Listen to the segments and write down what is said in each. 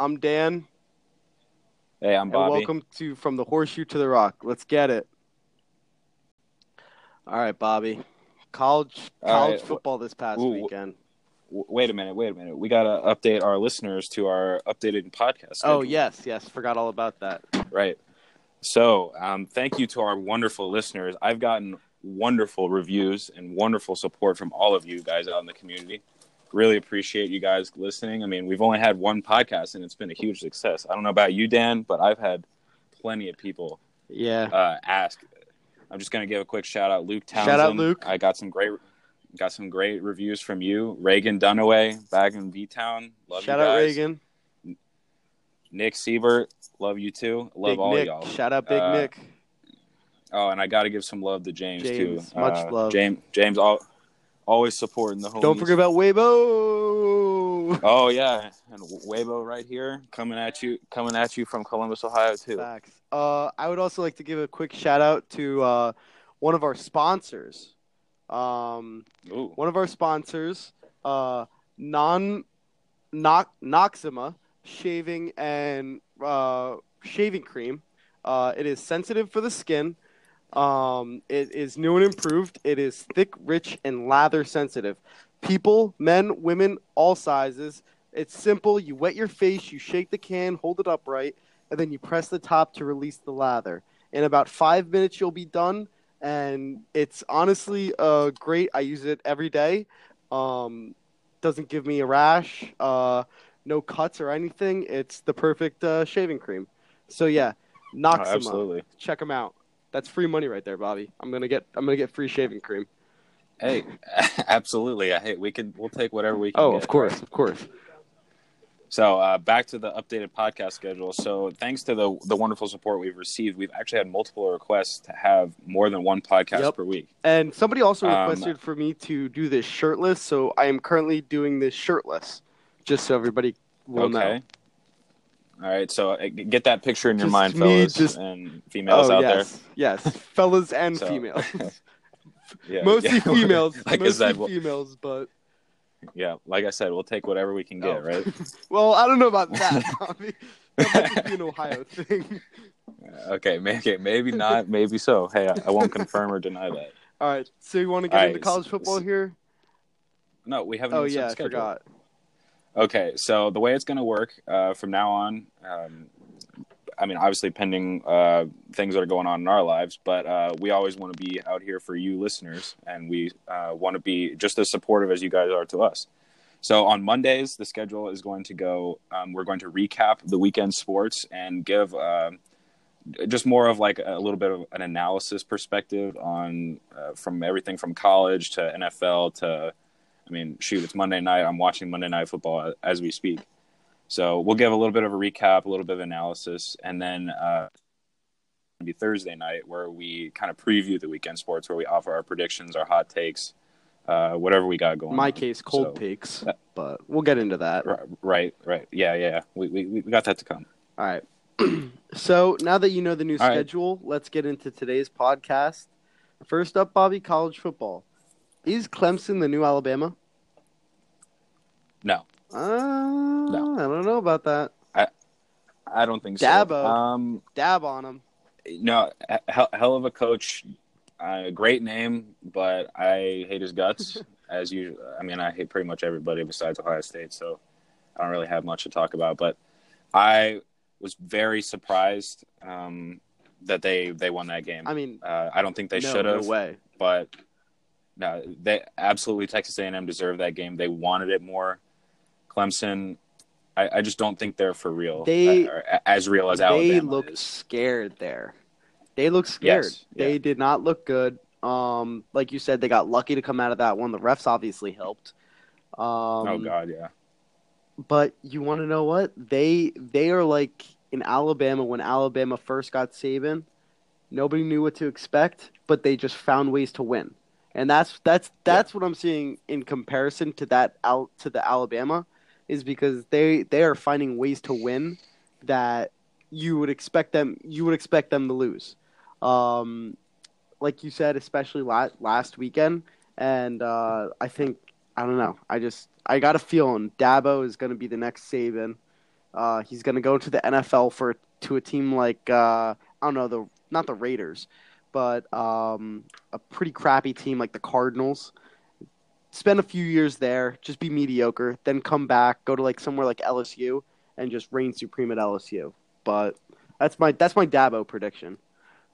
I'm Dan. Hey, I'm Bobby. welcome to From the Horseshoe to the Rock. Let's get it. All right, Bobby. College college right. football this past Ooh, weekend. W- Wait a minute, wait a minute. We got to update our listeners to our updated podcast. Oh yes, yes. Forgot all about that. Right. So, um, thank you to our wonderful listeners. I've gotten wonderful reviews and wonderful support from all of you guys out in the community. Really appreciate you guys listening. I mean, we've only had one podcast and it's been a huge success. I don't know about you, Dan, but I've had plenty of people Yeah. uh, ask. I'm just going to give a quick shout out, Luke Townsend. Shout out, Luke. I got some great, got some great reviews from you, Reagan Dunaway, back in V Town. Love Shout you out. Reagan. Nick Siebert, love you too. Love Big all Nick. y'all. Shout out Big Uh, Nick. Oh, and I got to give some love to James, James, too. much Uh, love. James, James, all, always supporting the homies. Don't forget about Weibo. Oh yeah, and Weibo right here, coming at you, coming at you from Columbus, Ohio too. Facts. Uh, I would also like to give a quick shout out to uh, one of our sponsors. Um, Ooh, one of our sponsors, uh, non Nox- Noxzema shaving and uh, shaving cream. Uh, it is sensitive for the skin. Um, it is new and improved. It is thick, rich, and lather sensitive. People, men, women, all sizes. It's simple. You wet your face, you shake the can, hold it upright, and then you press the top to release the lather. In about five minutes, you'll be done and it's honestly uh, great. I use it every day. Um, doesn't give me a rash, uh, no cuts or anything. It's the perfect uh, shaving cream. So yeah, Oh, Noxzema, absolutely. check them out. That's free money right there, Bobby. I'm gonna get I'm gonna get free shaving cream. Hey, absolutely. I hey, we can we'll take whatever we can. Oh, get, of course, of course. So uh, back to the updated podcast schedule. So thanks to the the wonderful support we've received, we've actually had multiple requests to have more than one podcast Yep. per week. And somebody also Um, requested for me to do this shirtless, so I am currently doing this shirtless, just so everybody will okay. know. All right. So uh, get that picture in your Just mind, me, fellas just- and females oh out yes, yes, fellas and So- females. Yeah, mostly yeah. females. like I mostly said, females, but yeah, like I said, we'll take whatever we can get. Oh. Right. well, I don't know about that. Bobby. that might be an Ohio thing. Okay, may- okay, maybe not, maybe so. Hey, I, I won't confirm or deny that. All right, so you want to get All into right, college football here? No, we haven't. Oh yeah, I forgot. Okay, so the way it's going to work uh, from now on, um, I mean, obviously pending uh, things that are going on in our lives, but uh, we always want to be out here for you listeners, and we uh, want to be just as supportive as you guys are to us. So on Mondays, the schedule is going to go. Um, we're going to recap the weekend sports and give uh, just more of like a little bit of an analysis perspective on uh, from everything from college to NFL to I mean, shoot, it's Monday night. I'm watching Monday Night Football as we speak. So we'll give a little bit of a recap, a little bit of analysis, and then uh, be Thursday night where we kind of preview the weekend sports, where we offer our predictions, our hot takes, uh, whatever we got going. In my on. case, cold So- takes, uh, but we'll get into that. Right, right, right. Yeah, yeah. We, we we got that to come. All right. so now that you know the new All right. schedule, let's get into today's podcast. First up, Bobby, college football. Is Clemson the new Alabama? No, Uh, I don't know about that. I I don't think so. Um, Dab on him. no, hell, hell of a coach. Uh, great name, but I hate his guts. as you, I mean, I hate pretty much everybody besides Ohio State, so I don't really have much to talk about. But I was very surprised um, that they they won that game. I mean, uh, I don't think they no, should have, no way. but no, they absolutely Texas A&M deserved that game. They wanted it more. Clemson, I, I just don't think they're for real. They- or as real as they Alabama looked is. scared there. They looked scared. Yes, They yeah. did not look good. Um, like you said, they got lucky to come out of that one. The refs obviously helped. Um, oh God, yeah. But you want to know what they they are like in Alabama when Alabama first got Saban. Nobody knew what to expect, but they just found ways to win, and that's that's that's what I'm seeing in comparison to that out to the Alabama, is because they they are finding ways to win that you would expect them you would expect them to lose. Um, like you said, especially last last weekend, and uh, I think I don't know. I just I got a feeling Dabo is going to be the next Saban, Uh, he's going to go to the NFL for to a team like uh, I don't know the not the Raiders, but um, a pretty crappy team like the Cardinals. Spend a few years there, just be mediocre, then come back, go to like somewhere like LSU, and just reign supreme at LSU. But that's my that's my Dabo prediction.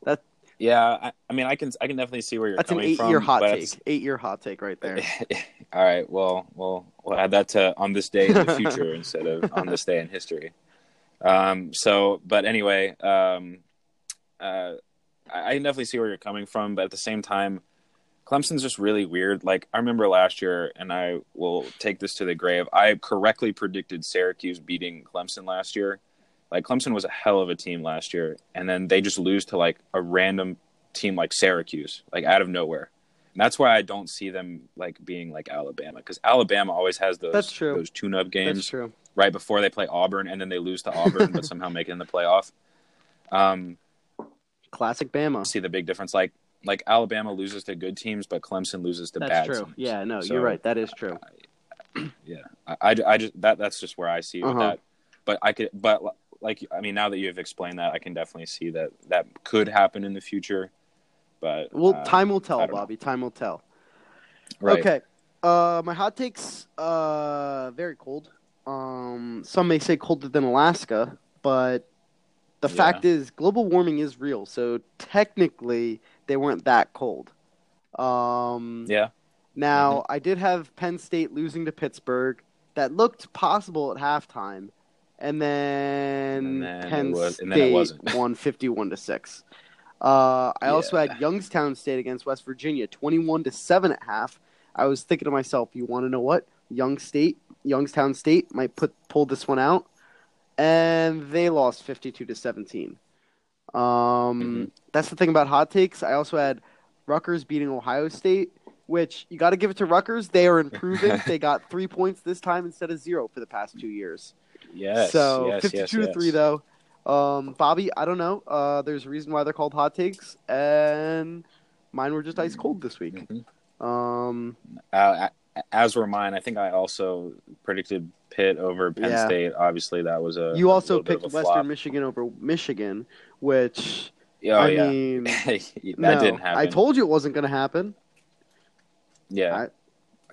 That Yeah, I, I mean, I can I can definitely see where you're that's an eight from. year hot take. it's- Eight year hot take right there. All right. Well, we'll we'll add that to on this day in the future instead of on this day in history. Um. So, but anyway, um, uh, I, I can definitely see where you're coming from, but at the same time, Clemson's just really weird. Like I remember last year, and I will take this to the grave. I correctly predicted Syracuse beating Clemson last year. Like Clemson was a hell of a team last year, and then they just lose to like a random team like Syracuse, like out of nowhere. And that's why I don't see them like being like Alabama because Alabama always has those That's true. those tune-up games That's true. right before they play Auburn, and then they lose to Auburn, but somehow make it in the playoff. Um, Classic Bama. see the big difference. Like like Alabama loses to good teams, but Clemson loses to That's bad true. teams. Yeah, no, So, you're right. That is true. Yeah, I, I, I just that that's just where I see with Uh-huh. that. But I could, but like I mean, now that you have explained that, I can definitely see that that could happen in the future. But Well, uh, time will tell, don't know. Bobby. Time will tell. right. Okay. Uh, my hot takes. Uh, very cold. Um, some may say colder than Alaska, but the Yeah. fact is, global warming is real. So technically, they weren't that cold. Um, Yeah. Now, Mm-hmm. I did have Penn State losing to Pittsburgh. That looked possible at halftime, and then, And then Penn was- and then State wasn't. won fifty-one to six. Uh, I also Yeah. had Youngstown State against West Virginia, twenty-one to seven at half. I was thinking to myself, you want to know what? Young State, Youngstown State might put pull this one out, and they lost fifty-two to seventeen. Um, Mhm. that's the thing about hot takes. I also had Rutgers beating Ohio State, which you got to give it to Rutgers. They are improving. they got three points this time instead of zero for the past two years. Yes. so yes, fifty-two yes, to three yes. though. Um, Bobby, I don't know. Uh, there's a reason why they're called hot takes, and mine were just ice cold this week. Mhm. Um, Uh, as were mine. I think I also predicted Pitt over Penn Yeah. State. Obviously, that was a you a also bit picked a Western flop. Michigan over Michigan, which Oh I yeah, mean, that no, didn't happen. I told you it wasn't going to happen. Yeah.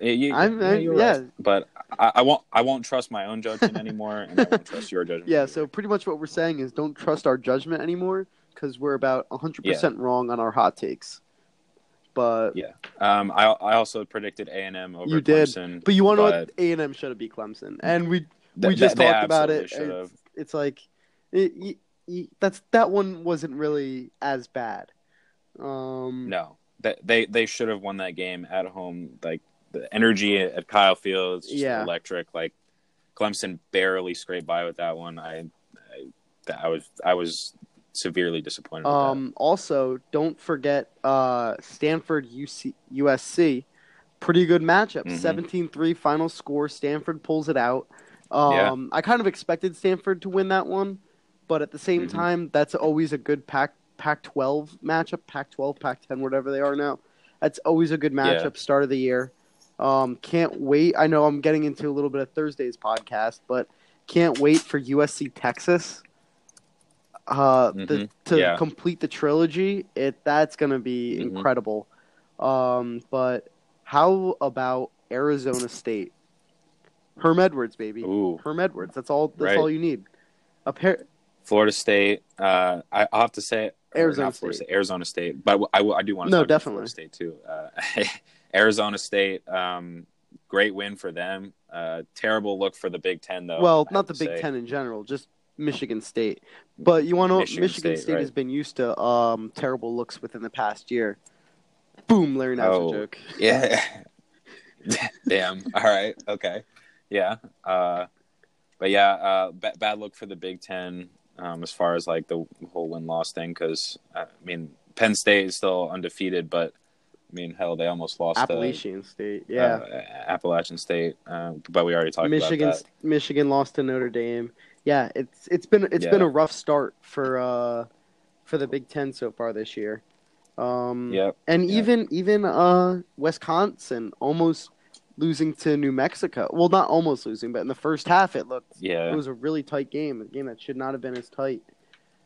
Yeah, you- I'm- yeah, I- you're yeah. right. But I, I won't. I won't trust my own judgment anymore, and I won't trust your judgment. Yeah, either. so pretty much what we're saying is don't trust our judgment anymore because we're about 100% wrong on our hot takes. But Yeah. Um, I I also predicted A and M over You did, Clemson. but you want to know what A and M should have beat Clemson, and we th- we just they talked about it. It's, it's like it, that's that one wasn't really as bad. Um, No, they they they should have won that game at home. Like the energy at Kyle Field is just Yeah. electric. Like Clemson barely scraped by with that one. I I, I was I was severely disappointed. Um, also, don't forget uh, Stanford UC, USC. Pretty good matchup. Mhm. 17 3 final score. Stanford pulls it out. Um, I kind of expected Stanford to win that one, but at the same Mhm. time, that's always a good Pac Pac 12 matchup. Pac 12, Pac 10, whatever they are now. That's always a good matchup, Yeah. start of the year. Um, can't wait. I know I'm getting into a little bit of Thursday's podcast, but can't wait for USC Texas. Uh, the, Mhm. to Yeah. complete the trilogy, it that's gonna be Mhm. incredible. Um, but how about Arizona State? Herm Edwards, baby. Ooh, Herm Edwards. That's all. That's Right. all you need. A pair. Florida State. Uh, I, I'll have to say Arizona State. State. Arizona State. But I, I do want to No, definitely. Florida State too. Uh, Arizona State. Um, great win for them. Uh, terrible look for the Big Ten though. well, I not the Big say. Ten in general, just Michigan State. But you want to Michigan Michigan, State, State, right. has been used to um, terrible looks within the past year. Boom, Larry Nassar Oh. joke. Yeah. Damn. All right. Okay. Yeah. Uh, but yeah, uh, b- bad look for the Big Ten um, as far as like the whole win loss thing. Because I mean, Penn State is still undefeated, but I mean, hell, they almost lost Appalachian State, yeah. uh, Appalachian State. Uh, but we already talked Michigan, about that. Michigan lost to Notre Dame. Yeah, it's it's been it's been a rough start for uh for the Big Ten so far this year. Um, Yep. and Yeah. even even uh Wisconsin almost losing to New Mexico. Well, not almost losing, but in the first half, it looked Yeah. it was a really tight game, a game that should not have been as tight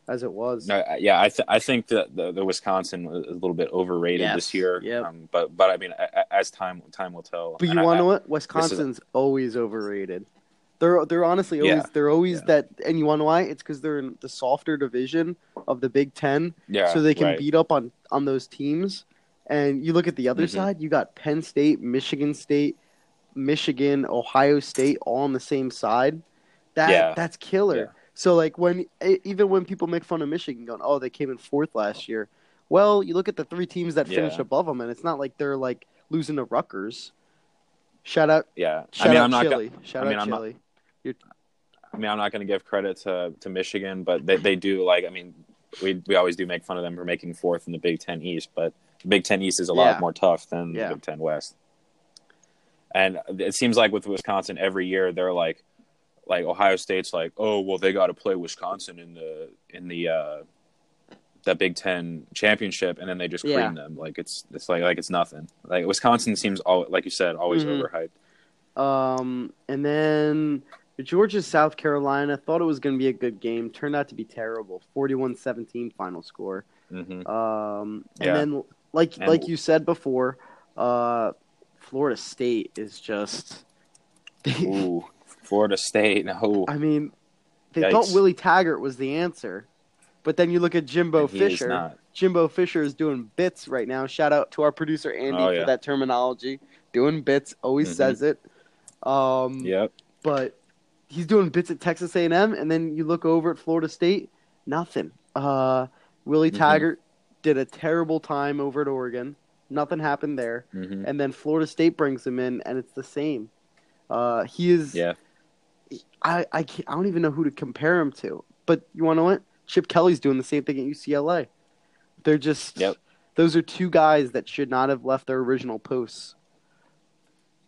as it was. No, yeah, I th- I think that the, the Wisconsin was a little bit overrated Yes, this year. yep. Um, but but I mean, as time time will tell. But you want to know what? Wisconsin's always overrated. They're they're honestly always Yeah. they're always Yeah. that, and you want to why? It's because they're in the softer division of the Big Ten, Yeah, so they can right. beat up on on those teams. And you look at the other Mhm. side, you got Penn State, Michigan State, Michigan, Ohio State, all on the same side. That Yeah. that's killer. So like when even when people make fun of Michigan, going, "Oh, they came in fourth last year," well, you look at the three teams that finished above them, and it's not like they're like losing to Rutgers. Shout out, Yeah, shout I mean, out I'm not. Chili. Go- shout I mean, out I'm not- Chili. I mean, I'm not going to give credit to to Michigan, but they they do like. I mean, we we always do make fun of them for making fourth in the Big Ten East, but the Big Ten East is a Yeah. lot more tough than Yeah. the Big Ten West. And it seems like with Wisconsin, every year they're like, like Ohio State's like, oh well, they got to play Wisconsin in the in the uh, the Big Ten championship, and then they just cream Yeah. them like it's it's like like it's nothing. Like Wisconsin seems all like you said, always Mhm. overhyped. Um, and then Georgia South Carolina thought it was going to be a good game. Turned out to be terrible. 41-17 final score. hmm Um, and Yeah. then like And- like you said before, uh, Florida State is just. Ooh, Florida State. No, I mean, they thought Yikes. Willie Taggart was the answer, but then you look at Jimbo And he is Fisher. Jimbo Fisher is doing bits right now. Shout out to our producer Andy Oh, for that terminology. Doing bits, always Mhm. says it. Um, Yep. but he's doing bits at Texas A&M, and then you look over at Florida State, nothing. Uh, Willie Mhm. Taggart did a terrible time over at Oregon. Nothing happened there, hmm and then Florida State brings him in, and it's the same. Uh, he is. Yeah. I I, can't, I don't even know who to compare him to. But you want to know what? Chip Kelly's doing the same thing at UCLA. They're just. Yep. Those are two guys that should not have left their original posts.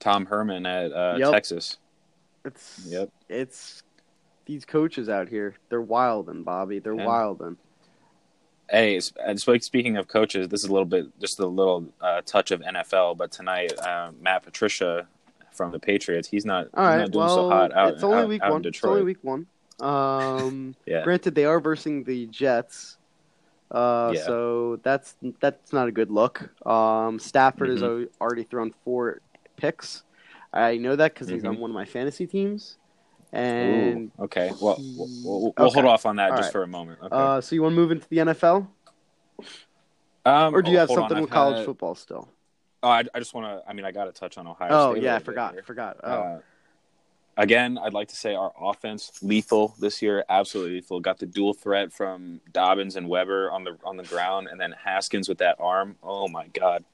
Tom Herman at uh, Yep. Texas. It's Yep. it's these coaches out here. They're wildin', Bobby. They're Yeah. wildin'. Hey, and speaking of coaches, this is a little bit, just a little uh, touch of NFL. But tonight, uh, Matt Patricia from the Patriots, he's not, All he's not doing well, so hot out, it's only out, week out one. It's only week one. Um, Yeah. granted, they are versing the Jets. Uh, Yeah. so that's that's not a good look. Um, Stafford has Mhm. al- already thrown four picks. I know that because he's on Mhm. one of my fantasy teams. And Ooh, okay. Well, he- we'll, we'll, we'll Okay. hold off on that All just right. for a moment. Okay. uh, so you want to move into the NFL, um, or do you oh, have on, something I've with college had- football still? Oh, I, I just want to. I mean, I got to touch on Ohio Oh State. yeah, I forgot. Forgot. Oh. Uh, again, I'd like to say our offense lethal this year, absolutely lethal. Got the dual threat from Dobbins and Weber on the on the ground, and then Haskins with that arm. Oh my God!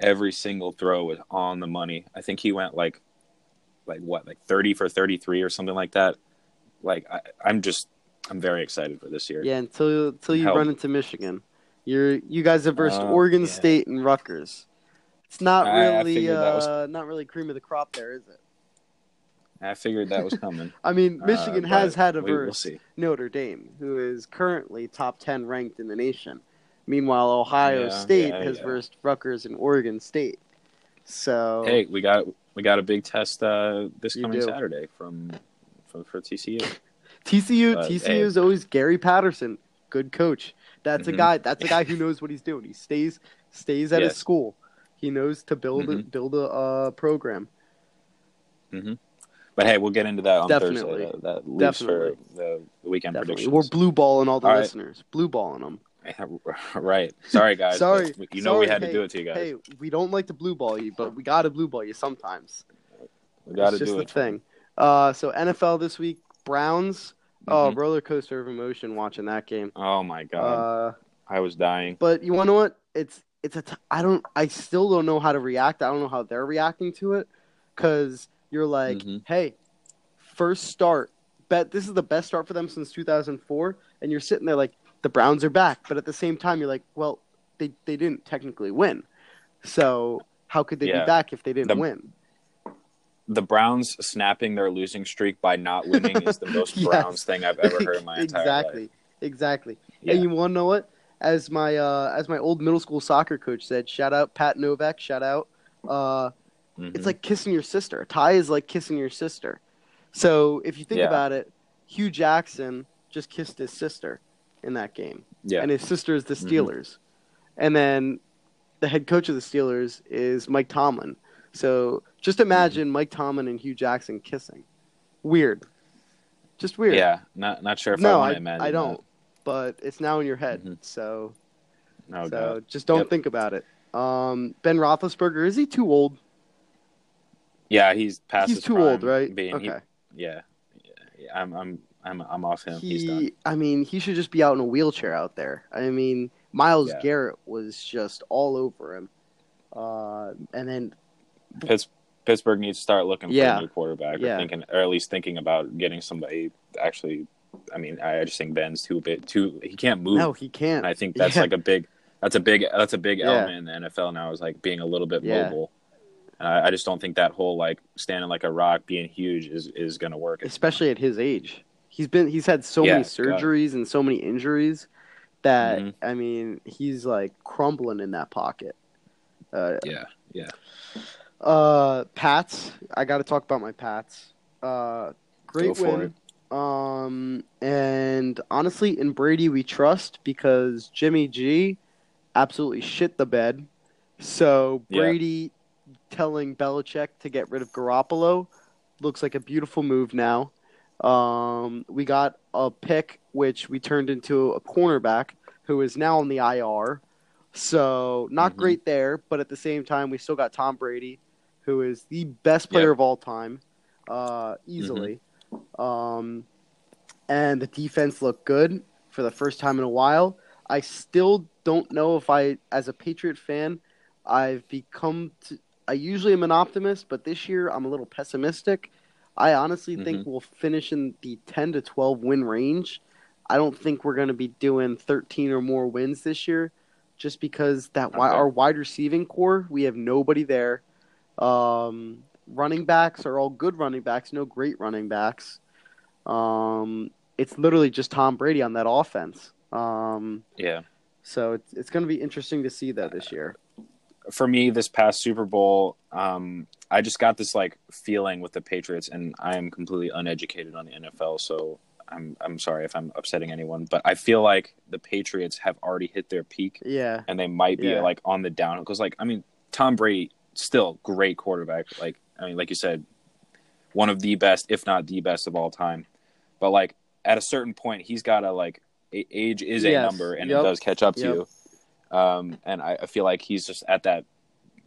Every single throw was on the money. I think he went like, like what, like thirty for thirty three or something like that. Like I, I'm just, I'm very excited for this year. Yeah, until until you Help. run into Michigan, you're you guys have versed Uh, Oregon yeah. State and Rutgers. It's not I- I really figured that was- uh, not really cream of the crop there, is it? I figured that was coming. I mean, Uh, Michigan but has had a we- we'll verse see. Notre Dame, who is currently top ten ranked in the nation. Meanwhile, Ohio Yeah, State yeah, has yeah. versed Rutgers and Oregon State. So Hey, we got we got a big test uh, this coming do. Saturday from, from for TCU. TCU But, TCU hey. is always Gary Patterson, good coach. That's a Mhm. guy. That's a guy who knows what he's doing. He stays stays at his school. He knows to build a, Mhm. build a uh, program. But hey, we'll get into that on Definitely. Thursday. That, Definitely. for the, the weekend Definitely, predictions. we're blue balling all the All right. listeners. Blue balling them. right. Sorry, guys. Sorry, You know we sorry. had to Hey, do it to you guys. Hey, we don't like to blue ball you, but we got to blue ball you sometimes. we got to do it's just the thing. Uh, so NFL this week, Browns. Oh, Mhm. roller coaster of emotion watching that game. Oh my god, Uh, I was dying. but you want to know what? It's it's a. T- I don't. I still don't know how to react. I don't know how they're reacting to it, because you're like, Mhm. hey, first start. Bet this is the best start for them since 2004, and you're sitting there like the Browns are back, but at the same time you're like, well, they they didn't technically win, so how could they Yeah. be back if they didn't The- win? The Browns snapping their losing streak by not winning is the most Yes. Browns thing I've ever heard in my entire exactly, life. exactly. Yeah. And you want to know what? As my uh, as my old middle school soccer coach said, shout out Pat Novak, shout out. Uh, Mhm. it's like kissing your sister. A tie is like kissing your sister. So if you think Yeah. about it, Hue Jackson just kissed his sister in that game, yeah, and his sister is the Mhm. Steelers, and then the head coach of the Steelers is Mike Tomlin. So just Mm-hmm. imagine Mike Tomlin and Hue Jackson kissing. Weird, just weird. yeah. Not not sure if I want to imagine. I don't. But it's now in your head, Mhm. so That. So God. just don't Yep. think about it. Um, ben Roethlisberger is he too old? Yeah, he's past. He's too old, right? Being, he- okay. yeah, yeah, yeah, I'm I'm I'm I'm off him. he's he. I mean, he should just be out in a wheelchair out there. I mean, Miles Yeah. Garrett was just all over him. Uh, and then Pitts, Pittsburgh needs to start looking for a new quarterback, Yeah. or thinking, or at least thinking about getting somebody. Actually, I mean, I just think Ben's too bit too. He can't move, no, he can't. and I think that's Yeah. like a big. That's a big. That's a big Yeah. element in the NFL now. Is like being a little bit Yeah. mobile. And I, I just don't think that whole like standing like a rock, being huge, is is going to work. especially at his age. He's been he's had so Yeah, many surgeries and so many injuries that Mhm. I mean, he's like crumbling in that pocket. Uh, Yeah, yeah. Uh, Pats. I got to talk about my Pats. Uh, great win. Um, and honestly, in Brady we trust because Jimmy G absolutely shit the bed. So Yeah. Brady telling Belichick to get rid of Garoppolo looks like a beautiful move now. Um, we got a pick which we turned into a cornerback who is now on the IR. So not Mhm. great there, but at the same time we still got Tom Brady, who is the best player Yep. of all time, uh, easily. Um, and the defense looked good for the first time in a while. I still don't know if I, as a Patriot fan, I've become. To, I usually am an optimist, but this year I'm a little pessimistic. I honestly think we'll finish in the 10 to 12 win range. I don't think we're going to be doing 13 or more wins this year, just because that Okay. our wide receiving core we have nobody there. Um, running backs are all good running backs, no great running backs. Um, it's literally just Tom Brady on that offense. Um, Yeah. so it's it's going to be interesting to see that this year. For me this past Super Bowl, um, I just got this like feeling with the Patriots, and I am completely uneducated on the NFL, so I'm I'm sorry if I'm upsetting anyone, but I feel like the Patriots have already hit their peak, Yeah, and they might be Yeah. like on the downhill because, like, I mean, Tom Brady still great quarterback, like I mean, like you said, one of the best, if not the best of all time, but like at a certain point, he's got to like age is a Yes. number, and Yep. it does catch up to Yep. you. Um, and I, I feel like he's just at that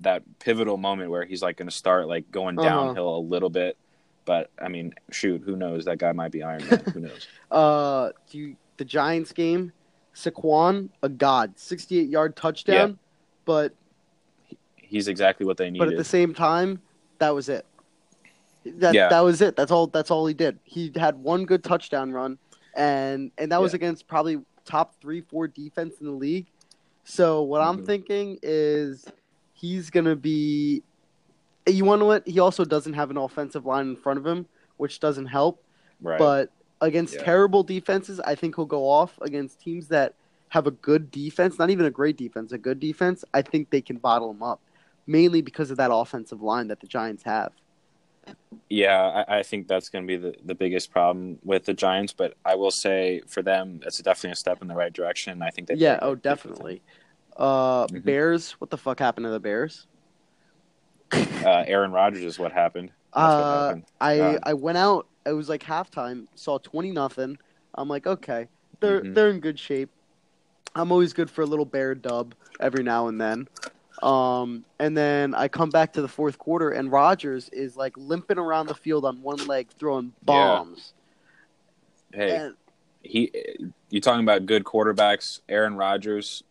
that pivotal moment where he's like going to start like going Uh-huh. downhill a little bit. But I mean, shoot, who knows? That guy might be Iron Man. who knows? Uh, do you, the Giants game, Saquon, a god, sixty-eight yard touchdown, but He's exactly what they needed. but at the same time, that was it. That Yeah. that was it. That's all. That's all he did. He had one good touchdown run, and and that was Yeah. against probably top three, four defense in the league. So what I'm Mhm. thinking is he's gonna be. You want to what? He also doesn't have an offensive line in front of him, which doesn't help. right. But against Yeah. terrible defenses, I think he'll go off. Against teams that have a good defense, not even a great defense, a good defense, I think they can bottle him up. Mainly because of that offensive line that the Giants have. Yeah, I, I think that's going to be the, the biggest problem with the Giants. But I will say for them, it's definitely a step in the right direction. I think they yeah, oh, it with them. definitely. Uh, Mhm. Bears. What the fuck happened to the Bears? Uh, Aaron Rodgers is what happened. That's what Uh, happened. I Uh, I went out. It was like halftime. Saw twenty nothing. I'm like, okay, they're Mhm. they're in good shape. I'm always good for a little bear dub every now and then. Um, and then I come back to the fourth quarter, and Rodgers is like limping around the field on one leg, throwing bombs. Hey, And he you're talking about good quarterbacks? Aaron Rodgers,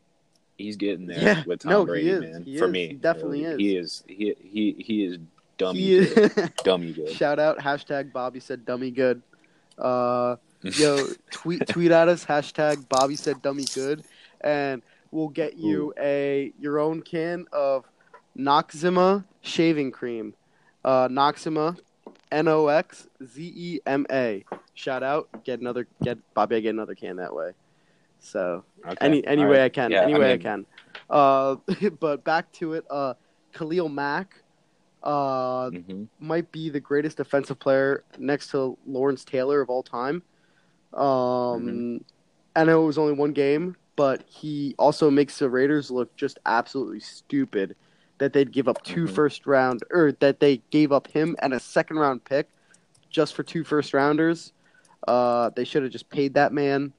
he's getting there Yeah, with Tom no, he Brady, is. man. He for is. me, He definitely is. He is. He he he is dummy he good. is. dummy good. Shout out hashtag Bobby said dummy good. Uh, yo, tweet tweet at us hashtag Bobby said dummy good, and we'll get you a your own can of Noxzema shaving cream. Uh, Noxzema, N O X Z E M A. Shout out, get another get Bobby. I get another can that way. So Okay. any any All way right. I can, Yeah, any way I can. Uh, but back to it. Uh, Khalil Mack. Uh, hmm might be the greatest defensive player next to Lawrence Taylor of all time. Um, I know it was only one game, but he also makes the Raiders look just absolutely stupid that they'd give up 2 Mhm. first round or that they gave up him and a second round pick just for two first rounders. Uh, they should have just paid that man.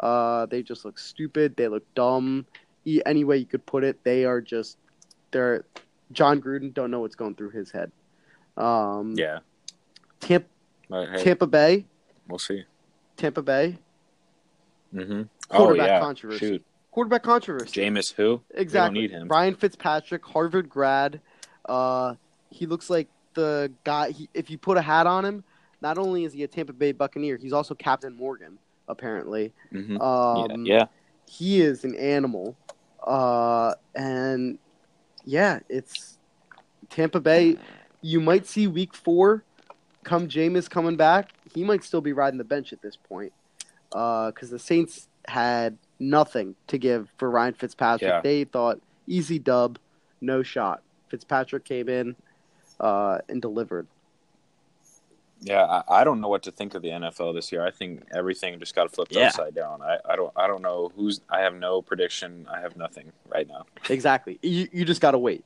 Uh, they just look stupid. They look dumb. E- Any way you could put it, they are just they're Jon Gruden don't know what's going through his head. Um, Yeah. Tampa, hey, Tampa Bay, we'll see. Tampa Bay hmm Oh Quarterback yeah. controversy. Shoot, quarterback controversy. Jameis who? exactly. We don't need him. Ryan Fitzpatrick, Harvard grad. Uh, he looks like the guy. He, if you put a hat on him, not only is he a Tampa Bay Buccaneer, he's also Captain Morgan. Apparently, hmm um, yeah. he is an animal. Uh, and yeah, it's Tampa Bay. You might see Week Four come. Jameis coming back. He might still be riding the bench at this point. Because the Saints had nothing to give for Ryan Fitzpatrick. Yeah. They thought easy dub, no shot. Fitzpatrick came in uh, and delivered. Yeah, I, I don't know what to think of the NFL this year. I think everything just got flipped Yeah. upside down. I, I don't I don't know who's. I have no prediction. I have nothing right now. Exactly. You you just gotta wait.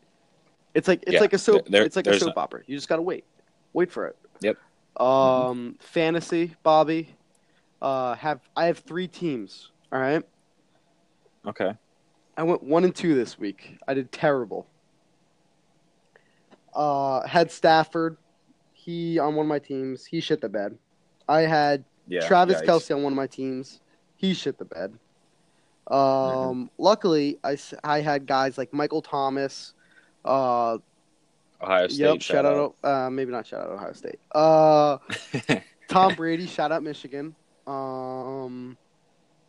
It's like it's Yeah, like a soap. there- it's like a soap opera. You just gotta wait. Wait for it. Yep. Um, fantasy, Bobby. Uh, have I have three teams. All right. Okay. I went one and two this week. I did terrible. Uh, had Stafford. He on one of my teams. He shit the bed. I had Yeah. Travis yikes. Kelce on one of my teams. He shit the bed. Um, Mm-hmm. luckily, I, I had guys like Michael Thomas. Uh, Ohio State. yep, shout out. Uh, maybe not shout out Ohio State. Uh, Tom Brady, shout out Michigan. Um,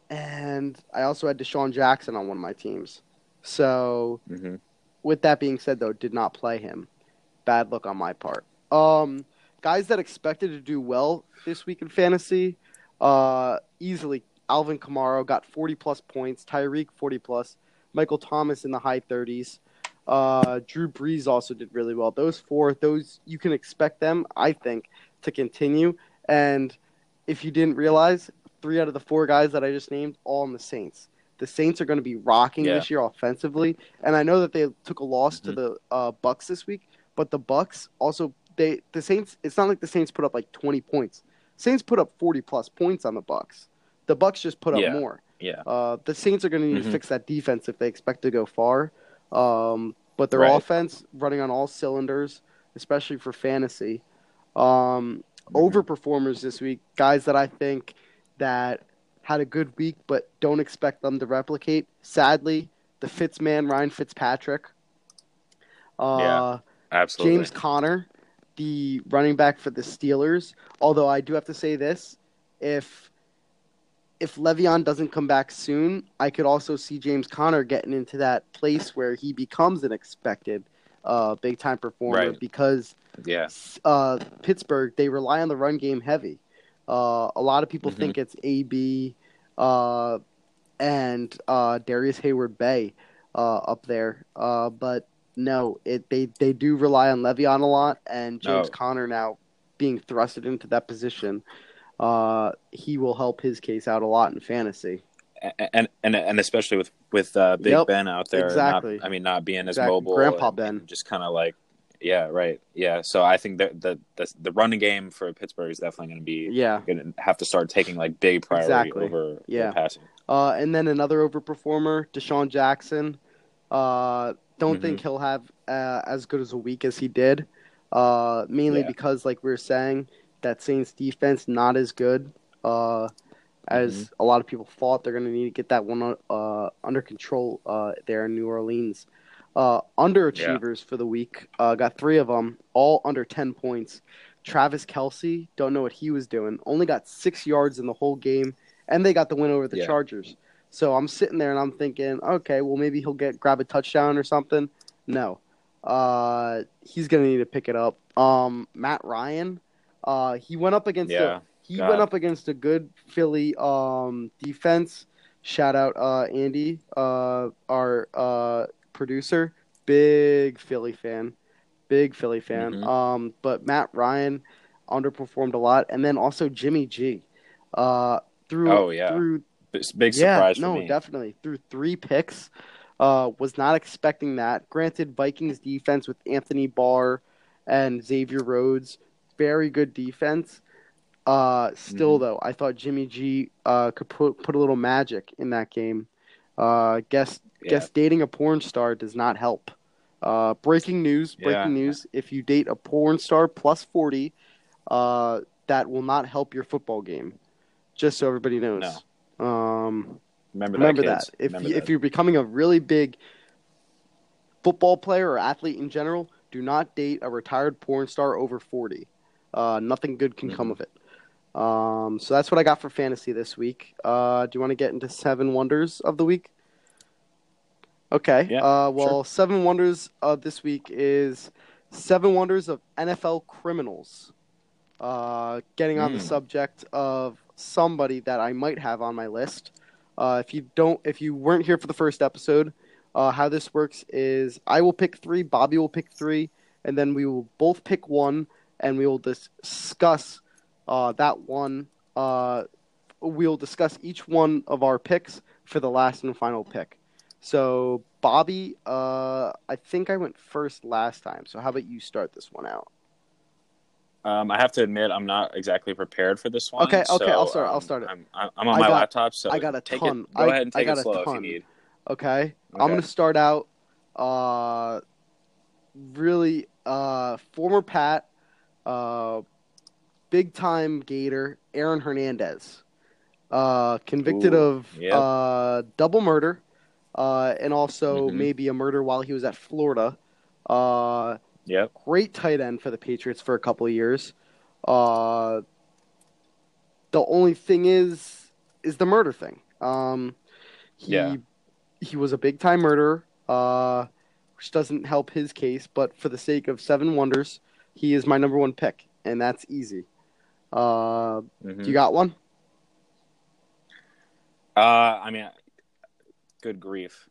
and I also had DeSean Jackson on one of my teams. So, hmm with that being said, though, did not play him. Bad look on my part. Um, guys that expected to do well this week in fantasy, uh, easily Alvin Kamara got 40 plus points, Tyreek 40 plus, Michael Thomas in the high 30s. Uh, Drew Brees also did really well. Those four, those you can expect them, I think, to continue. And if you didn't realize, three out of the four guys that I just named, all in the Saints. The Saints are going to be rocking Yeah. this year offensively, and I know that they took a loss to Mhm. the uh, Bucks this week, but the Bucks also they the Saints. It's not like the Saints put up like twenty points. Saints put up forty plus points on the Bucks. The Bucks just put up Yeah. more. Yeah. Uh, the Saints are going to need Mhm. to fix that defense if they expect to go far. Um, but their Right. offense running on all cylinders, especially for fantasy. Um, Mm-hmm. Overperformers this week, guys that I think that had a good week but don't expect them to replicate. Sadly, the Fitzman Ryan Fitzpatrick. Uh, Yeah, Absolutely. James Conner, the running back for the Steelers. Although I do have to say this, if if Le'Veon doesn't come back soon, I could also see James Conner getting into that place where he becomes an expected uh, big time performer Right. because Yeah. uh, Pittsburgh they rely on the run game heavy. Uh, a lot of people Mhm. think it's AB uh, and uh, Darrius Heyward-Bey uh, up there, uh, but no, it they they do rely on Le'Veon a lot, and James No. Conner now being thrusted into that position, uh, he will help his case out a lot in fantasy. And and and especially with with uh, Big Yep, Ben out there, exactly. Not, I mean, not being as mobile, Grandpa and- Ben. and just kind of like, yeah, right, yeah. So I think that the the, the running game for Pittsburgh is definitely going to be Yeah. going to have to start taking like big priority Exactly. over Yeah. over passing. Uh, and then another overperformer, DeSean Jackson. Uh, don't Mhm. think he'll have uh, as good as a week as he did. Uh, mainly Yeah. because, like we were saying, that Saints defense not as good uh, as Mm-hmm. a lot of people thought. They're going to need to get that one uh, under control uh, there in New Orleans. Uh, underachievers for the week uh, got three of them, all under ten points. Travis Kelce, don't know what he was doing. Only got six yards in the whole game, and they got the win over the Yeah. Chargers. So I'm sitting there and I'm thinking, okay, well maybe he'll get grab a touchdown or something. No, uh, he's gonna need to pick it up. Um, Matt Ryan, uh, he went up against Yeah, a, he God. went up against a good Philly um defense. Shout out uh Andy, uh our uh producer, big Philly fan, big Philly fan. Mhm. Um, but Matt Ryan underperformed a lot, and then also Jimmy G. Uh, through Oh, yeah. through big yeah, surprise for no, me. definitely through three picks. Uh, was not expecting that. Granted, Vikings defense with Anthony Barr and Xavier Rhodes, very good defense. Uh, still Mhm. though, I thought Jimmy G uh, could put put a little magic in that game. Uh, guess Yeah. guess dating a porn star does not help. Uh, breaking news! Breaking Yeah. news! If you date a porn star plus forty, uh, that will not help your football game. Just so everybody knows. Um, Remember, remember that, that, if Remember you, that. if you're becoming a really big football player or athlete in general, do not date a retired porn star over 40. Uh, nothing good can come Mhm. of it. Um, so that's what I got for fantasy this week. Uh, do you want to get into seven wonders of the week? Okay. Yeah, uh, well, seven wonders of this week is seven wonders of NFL criminals. Uh, getting on the Mm. subject of somebody that I might have on my list. Uh, if you don't, if you weren't here for the first episode, uh, how this works is I will pick three, Bobby will pick three, and then we will both pick one, and we will discuss uh, that one. Uh, we'll discuss each one of our picks for the last and final pick. So, Bobby, uh, I think I went first last time. So, how about you start this one out? Um, I have to admit, I'm not exactly prepared for this one. Okay, okay, so, I'll start- I'll um, start it. I'm, I'm on I my got- laptop, so I got a take ton. It, go I- ahead and I take got it a slow if you ton. need. Okay, I'm going to start out. Uh, really, uh, former Pat, uh, big time Gator, Aaron Hernandez, uh, convicted Ooh, of yep. uh, double murder, uh, and also Mhm. maybe a murder while he was at Florida. Uh, Yep. great tight end for the Patriots for a couple of years. Uh, the only thing is, is the murder thing. Um, he Yeah. he was a big time murderer, uh, which doesn't help his case. But for the sake of seven wonders, he is my number one pick, and that's easy. Uh, Mhm. You got one? Uh, I mean, good grief.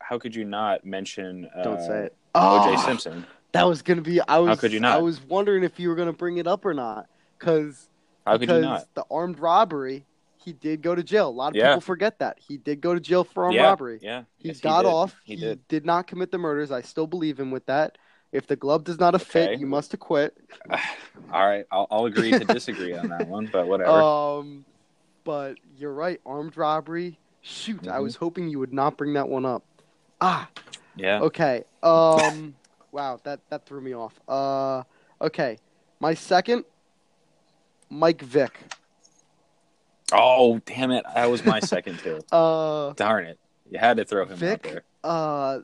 How could you not mention uh, Don't say it. O.J. Ah, Simpson? That was gonna be. I was. How could you not? I was wondering if you were gonna bring it up or not, because How could you because not? the armed robbery, he did go to jail. A lot of Yeah. people forget that he did go to jail for armed yeah, robbery. Yeah, He Yes, got did. off. He did. did not commit the murders. I still believe him with that. If the glove does not fit, you must acquit. All right, I'll, I'll agree to disagree on that one, but whatever. Um, but you're right. Armed robbery. Shoot, I Mhm. was hoping you would not bring that one up. Ah, yeah. okay. Um, wow, that that threw me off. Uh, okay, my second, Mike Vick. Oh, damn it! That was my second too. Uh, Darn it! You had to throw him out there. uh,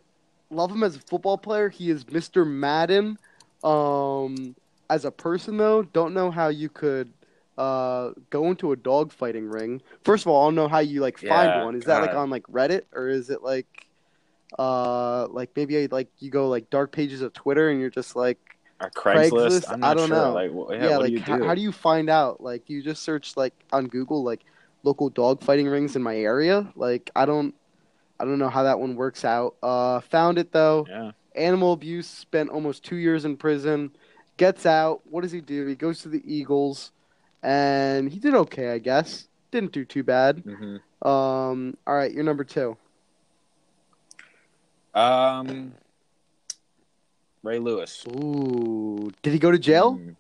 love him as a football player. He is Mr. Madden. Um, as a person though, don't know how you could uh go into a dog fighting ring. First of all, I don't know how you like find Yeah, one. Is that like on like Reddit or is it like uh like maybe like you go like dark pages of Twitter and you're just like Craigslist? Craigslist? I'm I don't sure. know. Like, yeah, yeah, like do how, do? how do you find out? Like you just search like on Google like local dog fighting rings in my area. Like I don't I don't know how that one works out. Uh found it though. Yeah. Animal abuse, spent almost 2 years in prison. Gets out. What does he do? He goes to the Eagles and he did okay, I guess. Didn't do too bad. hmm Um all right, you're number 2. Um, Ray Lewis. Ooh, did he go to jail? Mm.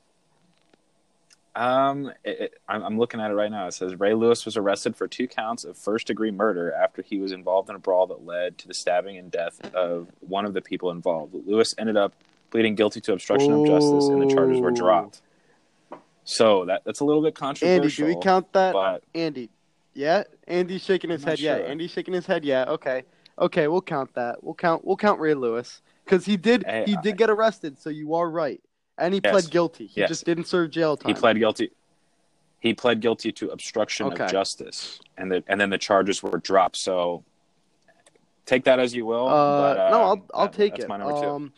Um, it, it, I'm, I'm looking at it right now. It says Ray Lewis was arrested for two counts of first degree murder after he was involved in a brawl that led to the stabbing and death of one of the people involved. Lewis ended up pleading guilty to obstruction of justice, and the charges were dropped. So that that's a little bit controversial. Andy, do we count that? But Andy. Yeah, Andy's shaking his head. Yeah, sure. Andy's shaking his head. Yeah. Okay. Okay, we'll count that. We'll count. We'll count Ray Lewis because he did. Hey, he I- did get arrested. So you are right, and he Yes. pled guilty. He Yes. just didn't serve jail time. he pled guilty. He pled guilty to obstruction Okay. of justice, and the, and then the charges were dropped. So take that as you will. Uh, but, no, um, I'll I'll that- take it. my. Um,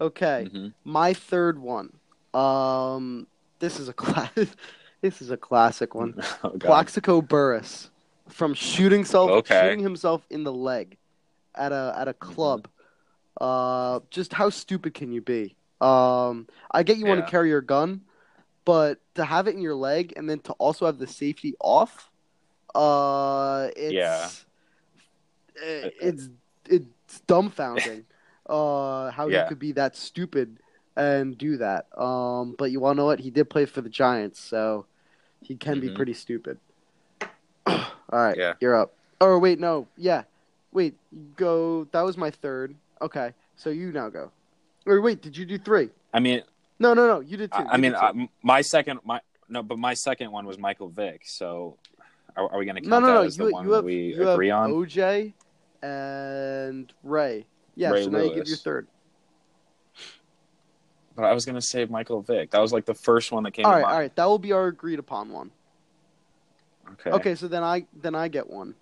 okay, Mhm. my third one. Um, this is a class. this is a classic one. Oh, Plaxico Burress from shooting self Okay. shooting himself in the leg at a at a club. Uh, just how stupid can you be? Um, I get you want to carry your gun, but to have it in your leg and then to also have the safety off, uh, it's Yeah. eh, it's it's dumbfounding. uh, how Yeah. you could be that stupid and do that. Um, but you to know what? He did play for the Giants, so he can be Mhm. pretty stupid. All right, Yeah. you're up. Oh wait, no, yeah, wait, go. That was my third. Okay, so you now go. Or wait, did you do three? I mean, No, no, no, you did two. I, mean. I, my second, my no, but my second one was Michael Vick. So, are, are we going to count no, no, that no. as the You, one you have we you agree have on? OJ and Ray. Yeah, Ray so now you give your third. But I was going to say Michael Vick. That was like the first one that came All right, all right. That will be our agreed upon one. Okay. Okay, so then I then I get one.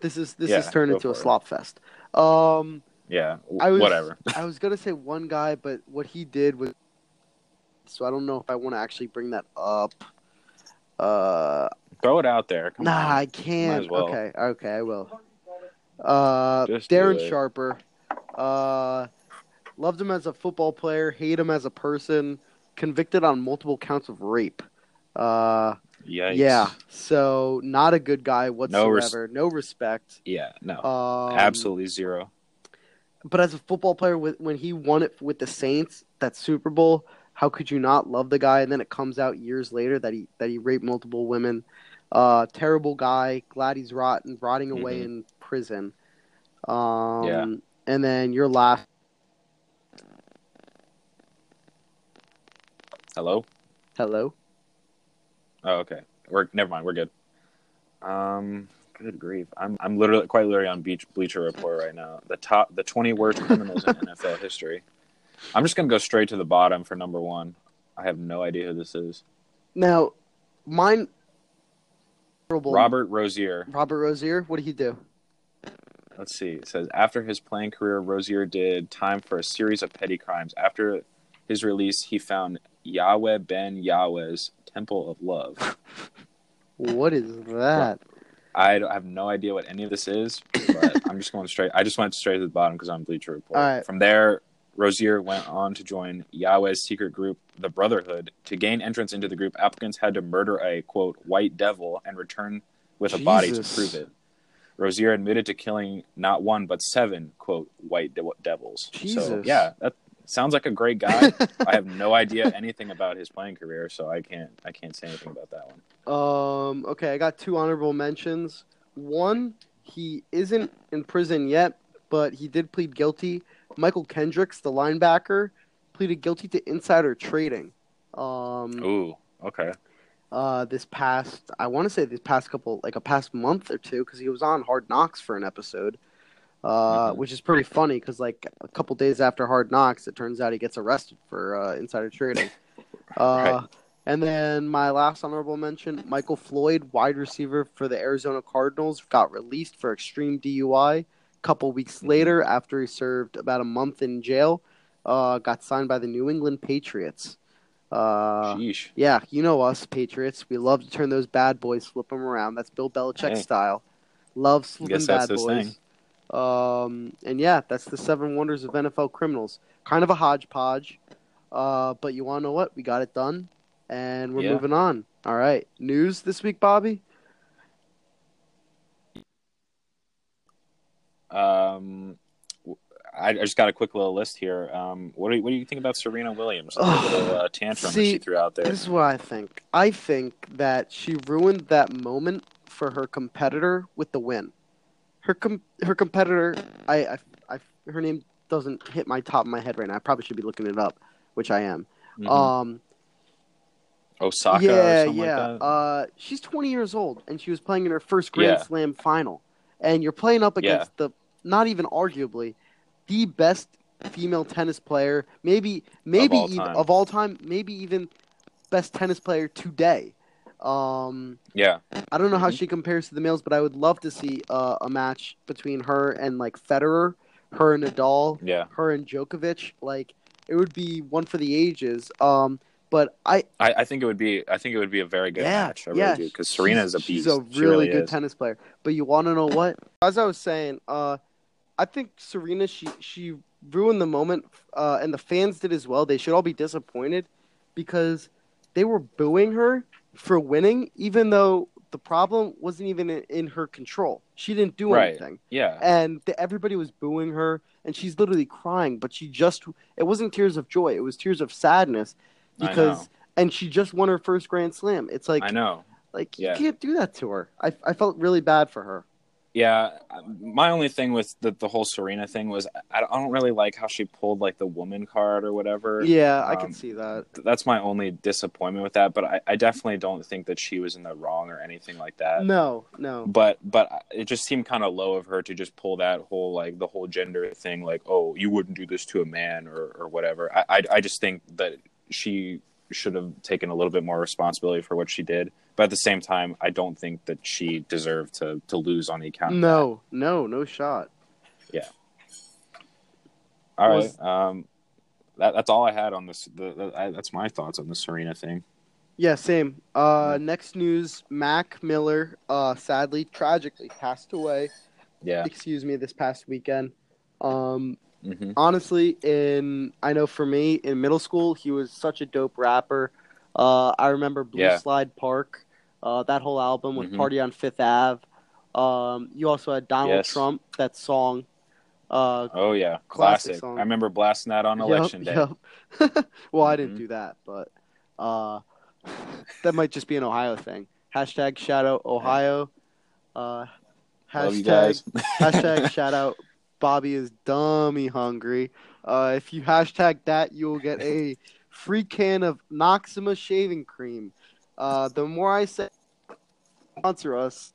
This is this Yeah, is turned into a for it. slop fest. Um, Yeah. I was whatever. I was gonna say one guy, but what he did was so I don't know if I want to actually bring that up. Uh, Throw it out there. Come nah, on. I can't. well. Okay, okay, I will. Uh, Just Darren. Sharper. Uh, loved him as a football player, hate him as a person. Convicted on multiple counts of rape. Uh, Yikes. yeah. So not a good guy No whatsoever. res- No, respect. Yeah. No. Um, Absolutely zero. But as a football player, when he won it with the Saints, that Super Bowl, how could you not love the guy? And then it comes out years later that he that he raped multiple women. Uh, terrible guy. Glad he's rotten, rotting away Mhm. in prison. Um, Yeah. And then your last. Hello. Hello. Oh, okay. We're never mind. We're good. Um, good grief. I'm I'm literally quite literally on Beach Bleacher Report right now. The top, the 20 worst criminals in NFL history. I'm just gonna go straight to the bottom for number one. I have no idea who this is. Now, mine. Robert Robert Rozier. Robert Rozier. What did he do? Let's see. It says after his playing career, Rozier did time for a series of petty crimes. After his release, he found Yahweh Ben Yahweh's Temple of Love. What is that? I don't- I have no idea what any of this is, but I'm just going straight. I just went straight to the bottom because I'm Bleacher Report. Right. From there, Rozier went on to join Yahweh's secret group, the Brotherhood. To gain entrance into the group, applicants had to murder a quote white devil and return with a body to prove it. Rozier admitted to killing not one but seven quote white de- devils. So yeah, that sounds like a great guy. I have no idea anything about his playing career, so I can't I can't say anything about that one. Um, okay, I got two honorable mentions. One, he isn't in prison yet, but he did plead guilty. Mychal Kendricks, the linebacker, pleaded guilty to insider trading. Um, Ooh, okay. uh, this past, I want to say this past couple, like a past month or two, because he was on Hard Knocks for an episode, uh, Mhm. which is pretty funny because like a couple days after Hard Knocks, it turns out he gets arrested for uh, insider trading. Uh, Right. And then my last honorable mention, Michael Floyd, wide receiver for the Arizona Cardinals, got released for extreme DUI. A couple weeks Mhm. later, after he served about a month in jail, uh, got signed by the New England Patriots. Uh, yeah, you know us Patriots. We love to turn those bad boys, flip them around. That's Bill Belichick Hey. style. Love flipping bad boys. Um, and yeah, that's the seven wonders of NFL criminals. Kind of a hodgepodge, uh, but you want to know what? We got it done, and we're Yeah. moving on. All right, news this week, Bobby. Um, I, I just got a quick little list here. Um, what do you, what do you think about Serena Williams? Ugh. little uh, tantrum See, that she threw out there. This is what I think. I think that she ruined that moment for her competitor with the win. Her com- her competitor, I, I, I, her name doesn't hit my top of my head right now. I probably should be looking it up, which I am. Mhm. Um, Osaka yeah, or something yeah. like that. Uh, she's 20 years old, and she was playing in her first Grand Yeah. Slam final. And you're playing up Yeah. against the, not even arguably, the best female tennis player, maybe, maybe all even, of all time, maybe even best tennis player today. Um, yeah, I don't know how Mhm. she compares to the males, but I would love to see uh, a match between her and like Federer, her and Nadal, yeah. her and Djokovic. Like it would be one for the ages. Um, but I I, I think it would be. I think it would be a very good yeah, match. I yeah, really do because Serena is a she's- beast. She's a She really, good is. tennis player. But you want to know what? As I was saying, uh, I think Serena she she ruined the moment, uh, and the fans did as well. They should all be disappointed because they were booing her for winning, even though the problem wasn't even in, in her control. She didn't do Right. anything, Yeah. and the, everybody was booing her, and she's literally crying. But she just it wasn't tears of joy; it was tears of sadness because, and she just won her first Grand Slam. It's like, I know. like Yeah. you can't do that to her. I, I felt really bad for her. Yeah, my only thing with the, the whole Serena thing was I I don't really like how she pulled like the woman card or whatever. Yeah, I Um, can see that. That's my only disappointment with that. But I, I definitely don't think that she was in the wrong or anything like that. No, no. But but it just seemed kind of low of her to just pull that whole like the whole gender thing like oh you wouldn't do this to a man or or whatever. I I, I just think that she should have taken a little bit more responsibility for what she did. But at the same time, I don't think that she deserved to to lose on the account. No, no, no shot. Yeah. All right. Was- Um, that, that's all I had on this. The, the, I, that's my thoughts on the Serena thing. Yeah, same. Uh, next news: Mac Miller, uh, sadly, tragically passed away. Yeah. Excuse me, this past weekend. Um, hmm honestly, in I know for me in middle school, he was such a dope rapper. Uh, I remember Blue Yeah. Slide Park, uh, that whole album with Mhm. Party on Fifth Ave. Um, you also had Donald Yes. Trump, that song. Uh, Oh yeah, Classic classic. I remember blasting that on election day. Yep, yep. well, I didn't Mhm. do that, but uh, that might just be an Ohio thing. Hashtag shout out Ohio. Uh, Love you hashtag guys. hashtag shout out Bobby is dummy hungry. Uh, if you hashtag that, you will get a free can of Noxzema shaving cream. Uh, the more I say, sponsor us,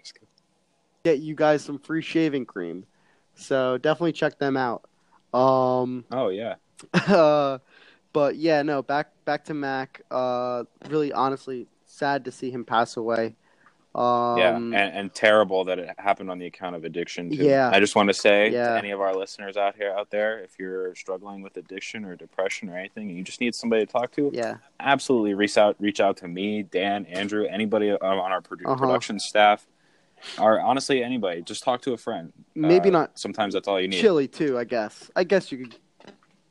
get you guys some free shaving cream. So definitely check them out. Um, oh yeah. uh, but yeah, no, back back to Mac. Uh, really, honestly, sad to see him pass away. Um, yeah, and, and terrible that it happened on the account of addiction. Too. Yeah. I just want to say Yeah. to any of our listeners out here, out there, if you're struggling with addiction or depression or anything, and you just need somebody to talk to, yeah, absolutely reach out, reach out to me, Dan, Andrew, anybody on our produ- Uh-huh. production staff, or honestly anybody. Just talk to a friend. maybe Uh, not Sometimes that's all you need. Chili too. I guess. I guess you could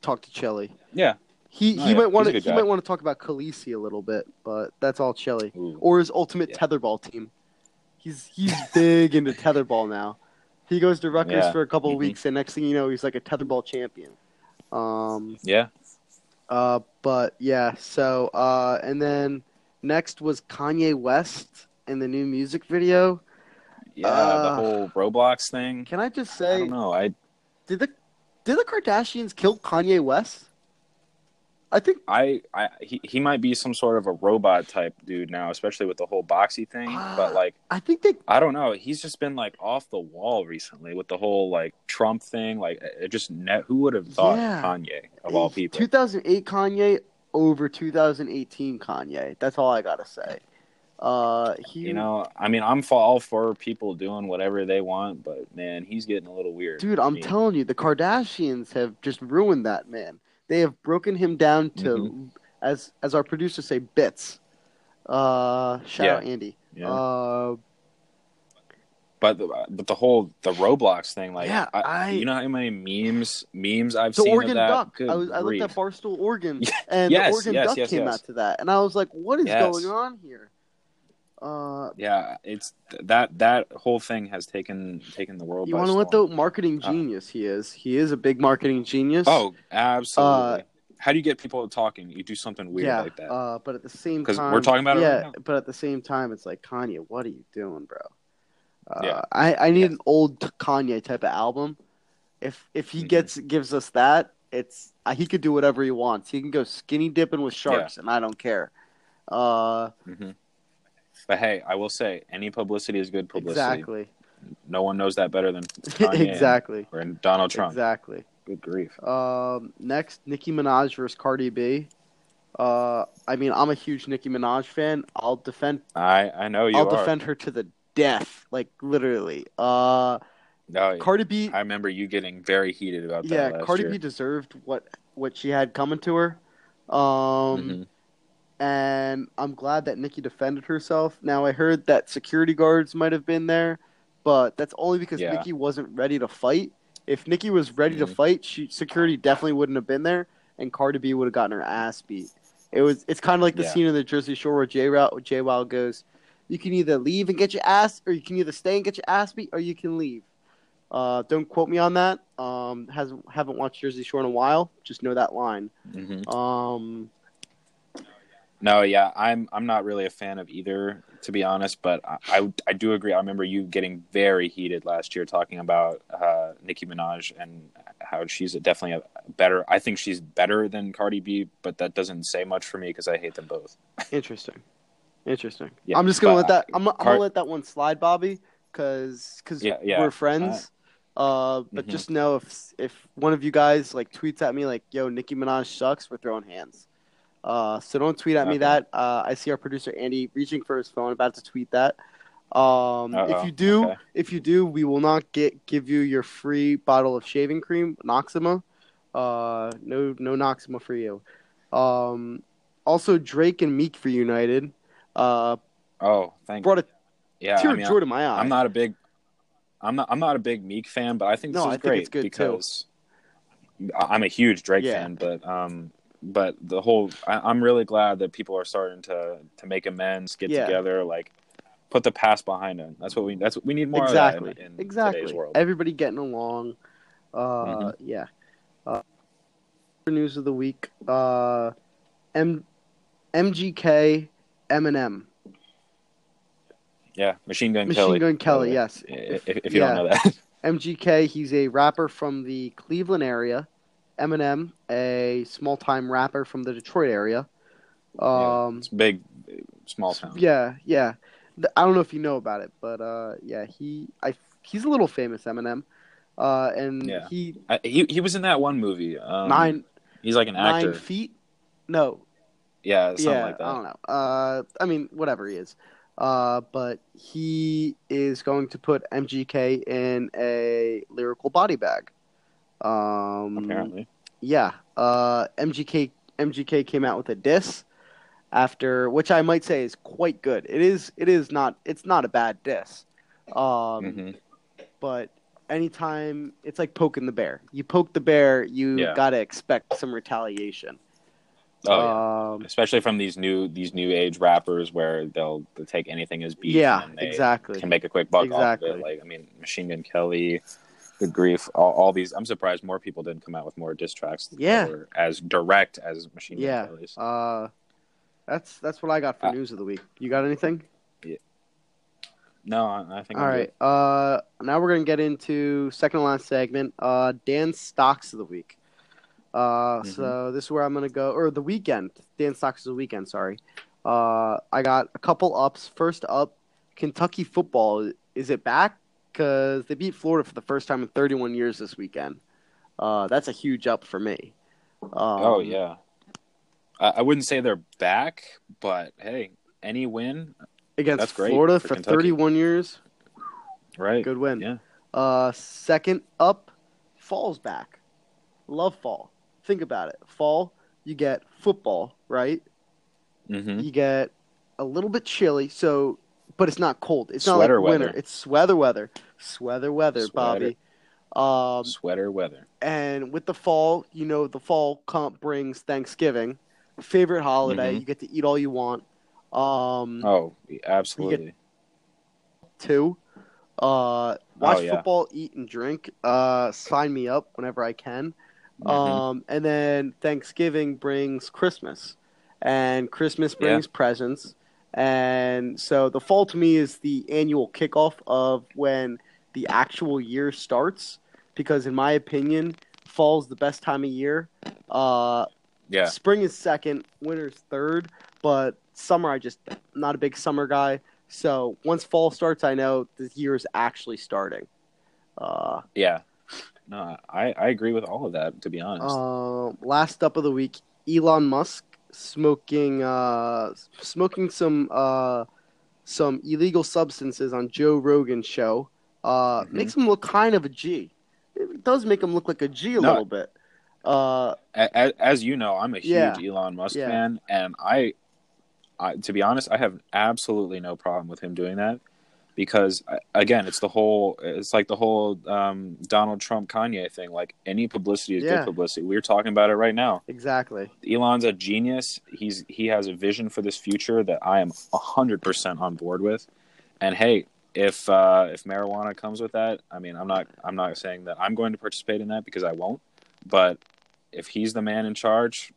talk to Chili. Yeah. He he yeah, might want to he guy. might want to talk about Khaleesi a little bit, but that's all Chili Ooh. or his ultimate Yeah. tetherball team. He's he's big into tetherball now. He goes to Rutgers Yeah. for a couple of Mhm. weeks, and next thing you know, he's like a tetherball champion. Um, Yeah. Uh, but yeah, so uh, and then next was Kanye West in the new music video. Yeah. Uh, the whole Roblox thing. Can I just I say, don't know. I did the did the Kardashians kill Kanye West? I think I, I he, he might be some sort of a robot type dude now, especially with the whole boxy thing. Ah. but like, I think they I don't know. He's just been like off the wall recently with the whole like Trump thing. Like, it just net. who would have thought Yeah. Kanye of all people? 2008 Kanye over 2018 Kanye. That's all I gotta say. Uh, he, You know, I mean, I'm for all for people doing whatever they want, but man, he's getting a little weird. dude, I I'm mean, telling you, the Kardashians have just ruined that man. They have broken him down to, Mm-hmm. as as our producers say, bits. Uh, shout Yeah. out Andy. Yeah. Uh, but the, but the whole the Roblox thing, like, Yeah, I, I- you know how many memes memes I've the seen Oregon that. Duck. I was I looked at Barstool Oregon, and Yes, the Oregon yes, Duck yes, came out to that, and I was like, "What is going on here?" Uh, yeah, it's that that whole thing has taken taken the world. you want to know what though? storm. Marketing Uh, genius he is. He is a big marketing genius. Oh, absolutely. Uh, How do you get people talking? You do something weird yeah. like that. Uh, but at the same 'Cause time, we're talking about it yeah. right. But at the same time, it's like Kanye, what are you doing, bro? Uh, Yeah. I I need Yeah. an old Kanye type of album. If if he Mhm. gets gives us that, it's uh, he could do whatever he wants. He can go skinny dipping with sharks, and I don't care. Uh, hmm But hey, I will say, any publicity is good publicity. exactly, No one knows that better than Kanye exactly, or Donald Trump. exactly. Good grief. Um, next, Nicki Minaj versus Cardi B. Uh, I mean, I'm a huge Nicki Minaj fan. I'll defend. I I know you I'll are. defend her to the death, like literally. Uh, No, Cardi B. I remember you getting very heated about that. yeah, Cardi year. B deserved what what she had coming to her. Um, Mhm. And I'm glad that Nicki defended herself. Now I heard that security guards might have been there, but that's only because Yeah. Nicki wasn't ready to fight. If Nicki was ready to Mhm. fight, she security definitely wouldn't have been there, and Cardi B would have gotten her ass beat. It was. It's kind of like the Yeah. scene in the Jersey Shore where Jay Wild, Jay Wild goes, "You can either leave and get your ass, or you can either stay and get your ass beat, or you can leave." Uh, don't quote me on that. Um, has haven't watched Jersey Shore in a while. Just know that line. hmm Um, No, yeah, I'm I'm not really a fan of either, to be honest. But I I, I do agree. I remember you getting very heated last year talking about uh, Nicki Minaj and how she's definitely a better. I think she's better than Cardi B, but that doesn't say much for me because I hate them both. interesting, interesting. Yeah, I'm just gonna let that. I'm, I'm Car- gonna let that one slide, Bobby, because Yeah, yeah. we're friends. Uh, but Mhm. just know if if one of you guys like tweets at me like, "Yo, Nicki Minaj sucks," we're throwing hands. Uh, so don't tweet at me that. Uh, I see our producer Andy reaching for his phone, about to tweet that. Um, if you do, okay. if you do, we will not get give you your free bottle of shaving cream, Noxzema. Uh, no, no Noxzema for you. Um, also Drake and Meek reunited. Uh, Oh, thank you. brought a yeah. tear I of mean, joy to my eye. I'm not a big, I'm not, I'm not a big Meek fan, but I think this No, is I great too. because I- I'm a huge Drake Yeah. fan. But um, but the whole, I, I'm really glad that people are starting to to make amends, get Yeah. together, like put the past behind them. That's what we. That's what we need more exactly, of that in, in exactly. today's world. Everybody getting along. Uh, Mhm. yeah. Uh, news of the week. Uh, M, MGK, Eminem, yeah, Machine Gun Machine Kelly. Machine Gun Kelly. the Yes. If, if you Yeah. don't know that, MGK. He's a rapper from the Cleveland area. Eminem, a small-time rapper from the Detroit area. Yeah, Um, it's big, small town. yeah, yeah. I don't know if you know about it, but uh, yeah, he, I, he's a little famous, Eminem. Uh, and Yeah. he I, he he was in that one movie. Um, nine He's like an actor. nine feet. No, yeah, something yeah, like that. I don't know. Uh, I mean, whatever he is. Uh, but he is going to put MGK in a lyrical body bag. Um, Apparently. yeah. Uh, MGK MGK came out with a diss after, which I might say is quite good. It is. It is not. It's not a bad diss. Um, hmm but anytime it's like poking the bear. You poke the bear, you Yeah. gotta expect some retaliation. Oh yeah. um, especially from these new these new age rappers where they'll, they'll take anything as beef yeah, and they exactly. can make a quick buck Exactly. off of it. Like I mean, Machine Gun Kelly, Good Grief, all, all these. I'm surprised more people didn't come out with more diss tracks. that Yeah. were as direct as Machine Yeah. Gun Kelly's. Uh, that's that's what I got for Uh, news of the week. You got anything? Yeah. No, I, I think. All I'm right. Uh, now we're gonna get into second to last segment. Uh, Dan's stocks of the week. Uh, Mm-hmm. so this is where I'm gonna go, or the weekend. Dan stocks of the weekend. Sorry. Uh, I got a couple ups. First up, Kentucky football. Is it back? Because they beat Florida for the first time in 31 years this weekend. Uh, that's a huge up for me. Um, oh yeah. I, I wouldn't say they're back, but hey, any win, Against Florida for for 31 years. right? Good win. Yeah. Uh, second up, fall's back. Love fall. Think about it. Fall, you get football, right? hmm You get a little bit chilly, so but it's not cold. It's not Sweater like winter. weather. It's sweater weather. Sweater weather, Sweater. Bobby. Um, Sweater weather. and with the fall, you know, the fall comp brings Thanksgiving, favorite holiday. Mhm. You get to eat all you want. Um, Oh, absolutely. Two. Uh, watch Oh, yeah. football, eat and drink. Uh, sign me up whenever I can. Mhm. Um, and then Thanksgiving brings Christmas, and Christmas Yeah. brings presents. And so the fall to me is the annual kickoff of when the actual year starts. Because in my opinion, fall's the best time of year. Uh, yeah. Spring is second, winter's third, but summer I just not a big summer guy. So once fall starts, I know the year is actually starting. Uh, Yeah. No, I, I agree with all of that, to be honest. uh, last up of the week, Elon Musk smoking uh, smoking some uh, some illegal substances on Joe Rogan's show. Uh, Mhm. Makes him look kind of a G. It does make him look like a G a No. little bit. Uh, as, as you know, I'm a huge Yeah. Elon Musk Yeah. fan, and I, I, to be honest, I have absolutely no problem with him doing that. Because uh, again, it's the whole it's like the whole um, Donald Trump Kanye thing. Like any publicity is Yeah. good publicity. We're talking about it right now. Exactly. Elon's a genius. He's he has a vision for this future that I am hundred percent on board with. And hey, if uh, if marijuana comes with that, I mean, I'm not I'm not saying that I'm going to participate in that because I won't. But if he's the man in charge,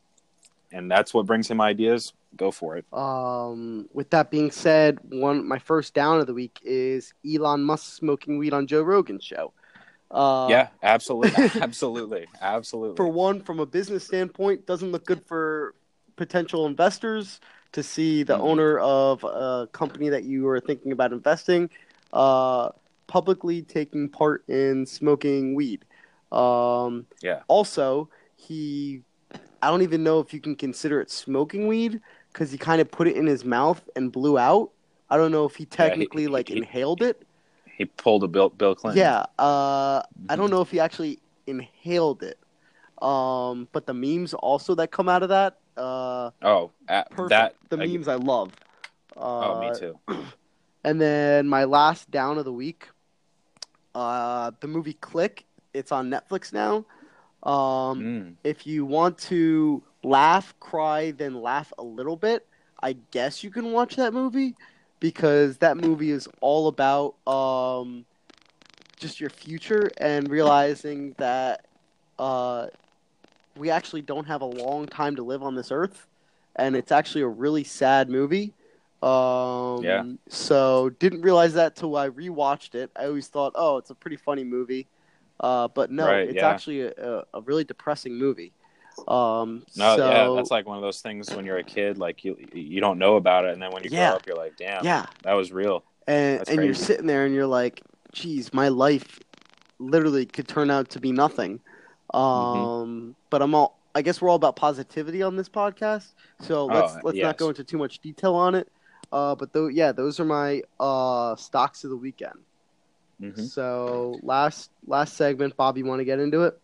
and that's what brings him ideas, go for it. Um, with that being said, one my first down of the week is Elon Musk smoking weed on Joe Rogan's show. Uh, yeah, absolutely, absolutely, absolutely. For one, from a business standpoint, doesn't look good for potential investors to see the Mhm. owner of a company that you are thinking about investing uh, publicly taking part in smoking weed. Um, Yeah. Also, he, I don't even know if you can consider it smoking weed because he kind of put it in his mouth and blew out. I don't know if he technically he- like he- inhaled it. he pulled a Bill Bill Clinton. Yeah, uh, I Mm-hmm. don't know if he actually inhaled it. Um, but the memes also that come out of that, uh, Oh, uh, that the memes I love. Uh, Oh, me too. And then my last down of the week, uh, the movie Click. It's on Netflix now. Um, Mm. if you want to laugh, cry, then laugh a little bit, I guess you can watch that movie because that movie is all about um, just your future and realizing that uh, we actually don't have a long time to live on this earth, and it's actually a really sad movie. Um, Yeah. So didn't realize that till I rewatched it. I always thought, oh, it's a pretty funny movie, uh, but no, Right, it's yeah. actually a, a, really depressing movie. Um, No, so, yeah, that's like one of those things when you're a kid, like you you don't know about it, and then when you Yeah. grow up, you're like, damn, yeah, that was real. and That's and you're sitting there and you're like, geez, my life literally could turn out to be nothing. Um, Mm-hmm. but I'm all. I guess we're all about positivity on this podcast, so let's Oh, let's yes. not go into too much detail on it. Uh, but though, yeah, those are my uh stocks of the weekend. Hmm So last last segment, Bob, you want to get into it?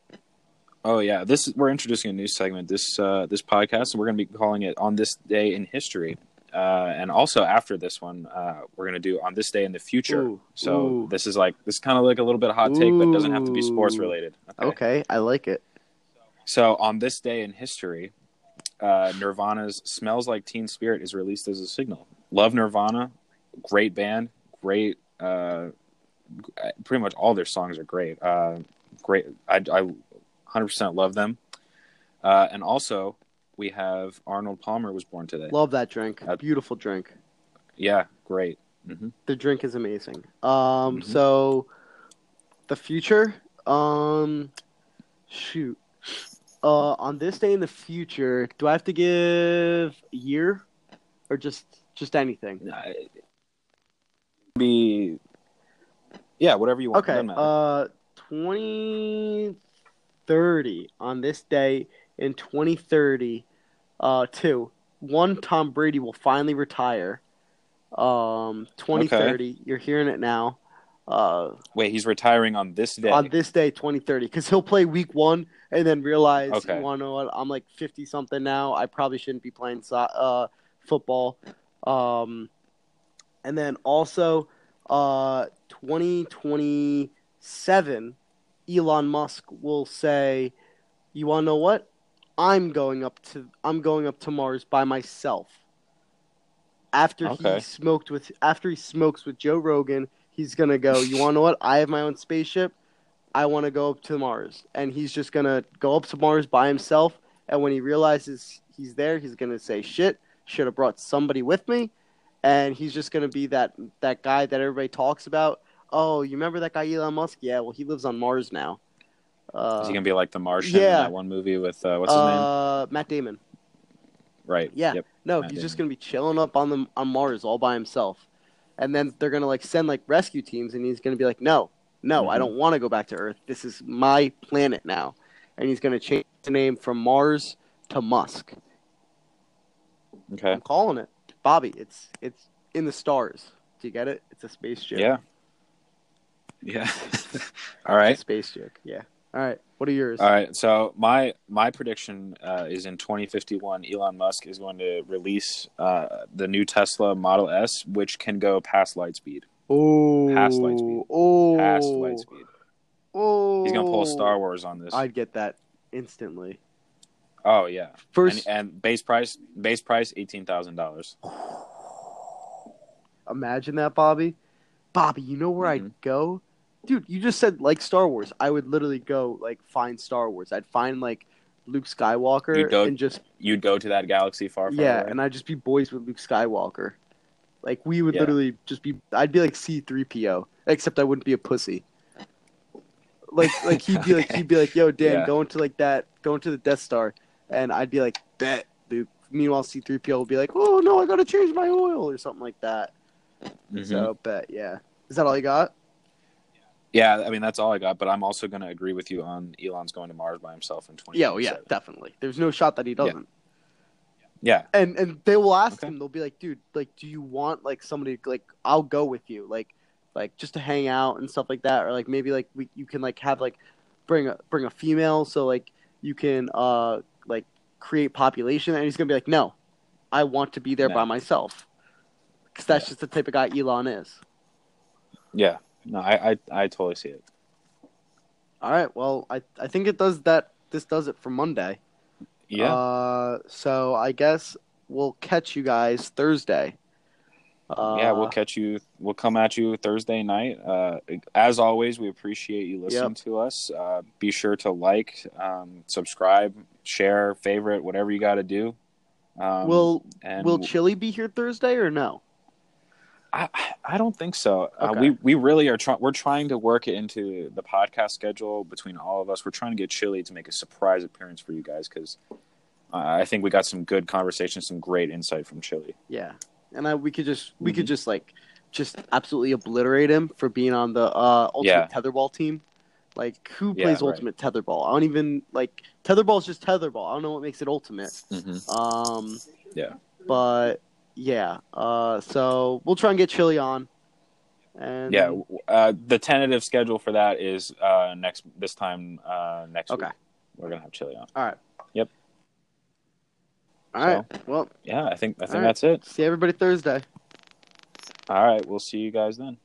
Oh yeah, this we're introducing a new segment this uh, this podcast, and we're going to be calling it "On This Day in History." Uh, and also after this one, uh, we're going to do "On This Day in the Future." Ooh, so ooh. this is like this kind of like a little bit of hot take, but it doesn't have to be sports Ooh. related. Okay, I like it. So on this day in history, uh, Nirvana's "Smells Like Teen Spirit" is released as a signal. Love Nirvana, great band, great. Uh, pretty much all their songs are great. Uh, great. I, I 100% love them. Uh, and also, we have Arnold Palmer was born today. Love that drink. Uh, Beautiful drink. Yeah, great. hmm the drink is amazing. Um, Mhm. so the future, um, shoot, uh, on this day in the future, do I have to give a year, or just just anything? Be yeah, whatever you want. Okay, uh, twenty thirty on this day in twenty thirty, uh, two one Tom Brady will finally retire. Um, twenty thirty, you're hearing it now. Uh, Wait, he's retiring on this day. on this day 2030 because he'll play week one and then realize Okay. you know what i'm like 50 something now i probably shouldn't be playing so- uh, football um, and then also uh, 2027 elon musk will say you want to know what? I'm going up to i'm going up to mars by myself. After Okay. he smoked with after he smokes with joe rogan he's gonna go you want to know what? I have my own spaceship. I want to go up to mars. And he's just gonna go up to mars by himself. And when he realizes he's there he's gonna say shit should have brought somebody with me. And he's just gonna be that that guy that everybody talks about oh you remember that guy elon musk yeah well he lives on mars now uh, is he gonna be like the Martian yeah. in that one movie with uh, what's his name? uh, matt damon Right. yeah. Yep. No, Matt he's just gonna be chilling up on the on Mars all by himself, and then they're gonna like send like rescue teams, and he's gonna be like, no, no, I Mhm. don't want to go back to Earth. This is my planet now, and he's gonna change the name from Mars to Musk. Okay. I'm calling it, Bobby. It's it's in the stars. Do you get it? It's a space joke. Yeah. Yeah. All right. space joke. Yeah. All right. What are yours? All right. So my my prediction uh, is in 2051, Elon Musk is going to release uh, the new Tesla Model S, which can go past light speed. Oh, Past light speed. Oh, Past light speed. Oh, He's gonna pull Star Wars on this. I'd get that instantly. oh yeah. First, And, and base price base price eighteen thousand dollars. imagine that, Bobby. Bobby, you know where Mhm. I'd go, dude? You just said like Star Wars. I would literally go like find Star Wars. I'd find like Luke Skywalker You'd go and just You'd go to that galaxy far, far yeah, away. and I'd just be boys with Luke Skywalker. Like we would Yeah. literally just be. I'd be like C three PO, except I wouldn't be a pussy. Like like he'd be like he'd be like, "Yo, Dan, Yeah. go into like that, going to the Death Star," and I'd be like, "Bet, Luke." Meanwhile, C three PO would be like, "Oh no, I gotta change my oil" or something like that. Mhm. So bet, yeah. Is that all you got? Yeah, I mean that's all I got. But I'm also going to agree with you on Elon's going to Mars by himself in 20. Yeah, oh, yeah, definitely. There's no shot that he doesn't. yeah, And and they will ask Okay. him. They'll be like, "Dude, like, do you want like somebody like I'll go with you, like, like just to hang out and stuff like that, or like maybe like we you can like have like bring a bring a female so like you can uh like create population." And he's gonna be like, "No, I want to be there No. by myself," because that's Yeah. just the type of guy Elon is. yeah. No, I, I I totally see it. All right, well, I I think it does that. This does it for Monday. Yeah, Uh, so I guess we'll catch you guys Thursday. Uh, yeah. We'll catch you. We'll come at you Thursday night. Uh, as always, we appreciate you listening to us. Uh, be sure to like, um, subscribe, share, favorite, whatever you got to do. Um, will and will Chili be here Thursday or no? I, I don't think so. Uh, we we really are trying. We're trying to work it into the podcast schedule between all of us. We're trying to get Chili to make a surprise appearance for you guys because uh, I think we got some good conversations, some great insight from Chili. Yeah, and I, we could just we could Mhm. just like just absolutely obliterate him for being on the uh, ultimate Yeah. tetherball team. Like who Yeah, plays right. ultimate tetherball? I don't even like tetherball is just tetherball. I don't know what makes it ultimate. Mm-hmm. Um, Yeah. but yeah. Uh, so we'll try and get Chili on. And Yeah, uh, the tentative schedule for that is uh, next this time uh, next Okay. week. We're gonna have Chili on. All right. Yep. All right. Well, Yeah, I think I think right. that's it. see everybody Thursday. All right, we'll see you guys then.